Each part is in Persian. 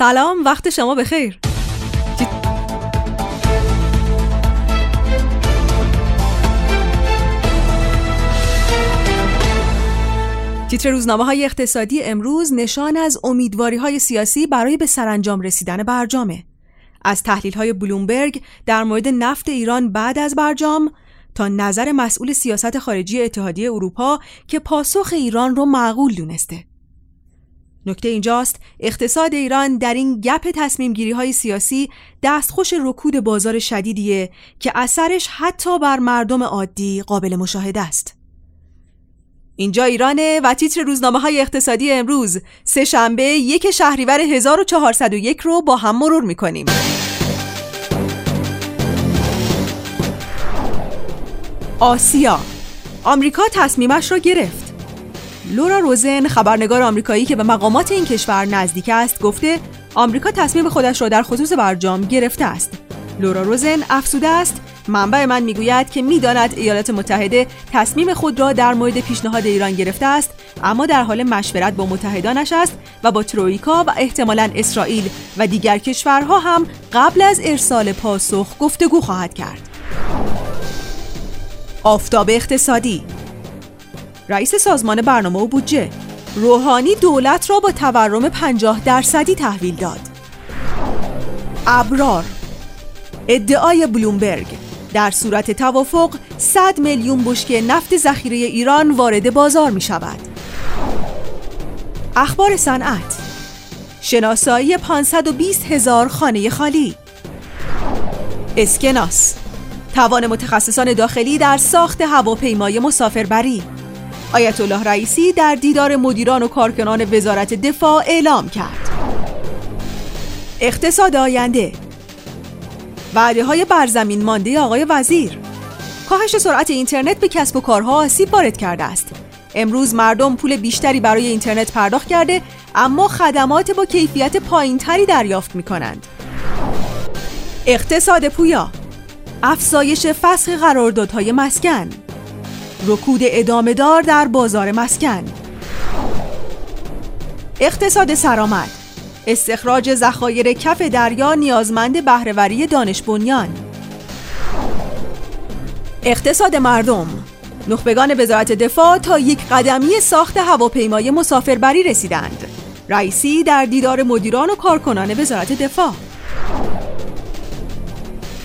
سلام وقت شما بخیر تیتر روزنامه های اقتصادی امروز نشان از امیدواری های سیاسی برای به سرانجام رسیدن برجامه. از تحلیل های بلومبرگ در مورد نفت ایران بعد از برجام تا نظر مسئول سیاست خارجی اتحادیه اروپا که پاسخ ایران رو معقول دونسته. نکته اینجاست اقتصاد ایران در این گپ تصمیم گیری های سیاسی دستخوش رکود بازار شدیدیه که اثرش حتی بر مردم عادی قابل مشاهده است. اینجا ایرانه و تیتر روزنامه های اقتصادی امروز سه شنبه یک شهریور 1401 رو با هم مرور می‌کنیم. آسیا. آمریکا تصمیمش را گرفت. لورا روزن خبرنگار آمریکایی که به مقامات این کشور نزدیک است گفته آمریکا تصمیم خودش را در خصوص برجام گرفته است. لورا روزن افسوده است. منبع من می‌گوید که می‌داند ایالات متحده تصمیم خود را در مورد پیشنهاد ایران گرفته است اما در حال مشورت با متحدانش است و با ترویکا و احتمالا اسرائیل و دیگر کشورها هم قبل از ارسال پاسخ گفتگو خواهد کرد. آفتاب اقتصادی رئیس سازمان برنامه و بودجه. روحانی دولت را با تورم 50 درصدی تحویل داد. ابرار. ادعای بلومبرگ. در صورت توافق 100 میلیون بشکه نفت ذخیره ایران وارد بازار می شود. اخبار صنعت. شناسایی 520 هزار خانه خالی. اسکناس. توان متخصصان داخلی در ساخت هواپیمای مسافربری. آیت الله رئیسی در دیدار مدیران و کارکنان وزارت دفاع اعلام کرد. اقتصاد آینده. وعده های برزمین مانده آقای وزیر. کاهش سرعت اینترنت به کسب و کارها آسیب وارد کرده است. امروز مردم پول بیشتری برای اینترنت پرداخت کرده اما خدمات با کیفیت پایینتری دریافت می کنند اقتصاد پویا. افزایش فسخ قراردادهای مسکن. رکود ادامه دار در بازار مسکن. اقتصاد سرآمد. استخراج ذخایر کف دریا نیازمند بهرهوری دانش بنیان. اقتصاد مردم. نخبگان وزارت دفاع تا یک قدمی ساخت هواپیمای مسافربری رسیدند. رئیسی در دیدار مدیران و کارکنان وزارت دفاع.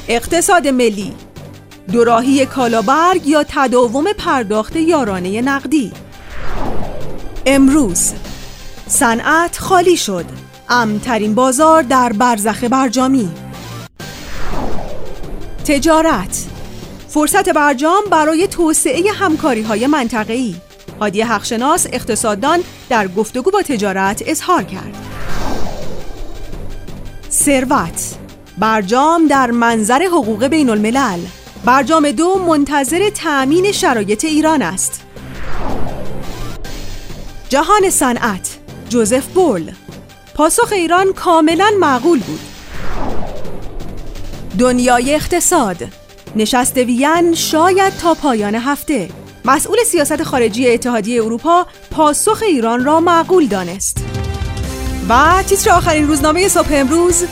اقتصاد ملی. دوراهی کالابرگ یا تداوم پرداخت یارانه نقدی. امروز صنعت خالی شد. امترین بازار در برزخ برجامی. تجارت. فرصت برجام برای توسعه همکاری های منطقه‌ای. هادی حقشناس اقتصاددان در گفتگو با تجارت اظهار کرد. ثروت. برجام در منظر حقوق بین الملل برجام دو منتظر تأمین شرایط ایران است. جهان صنعت جوزف بول. پاسخ ایران کاملا معقول بود. دنیای اقتصاد. نشست وین شاید تا پایان هفته. مسئول سیاست خارجی اتحادیه اروپا پاسخ ایران را معقول دانست. و تیتر آخرین روزنامه صبح امروز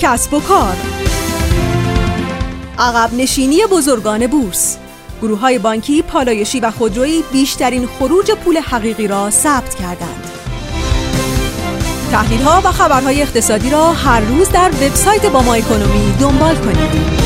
کسب و کار. عقب نشینی بزرگان بورس گروه های بانکی، پالایشی و خودرویی بیشترین خروج پول حقیقی را ثبت کردند. تحلیل ها و خبرهای اقتصادی را هر روز در وبسایت با ما اکونومی دنبال کنید.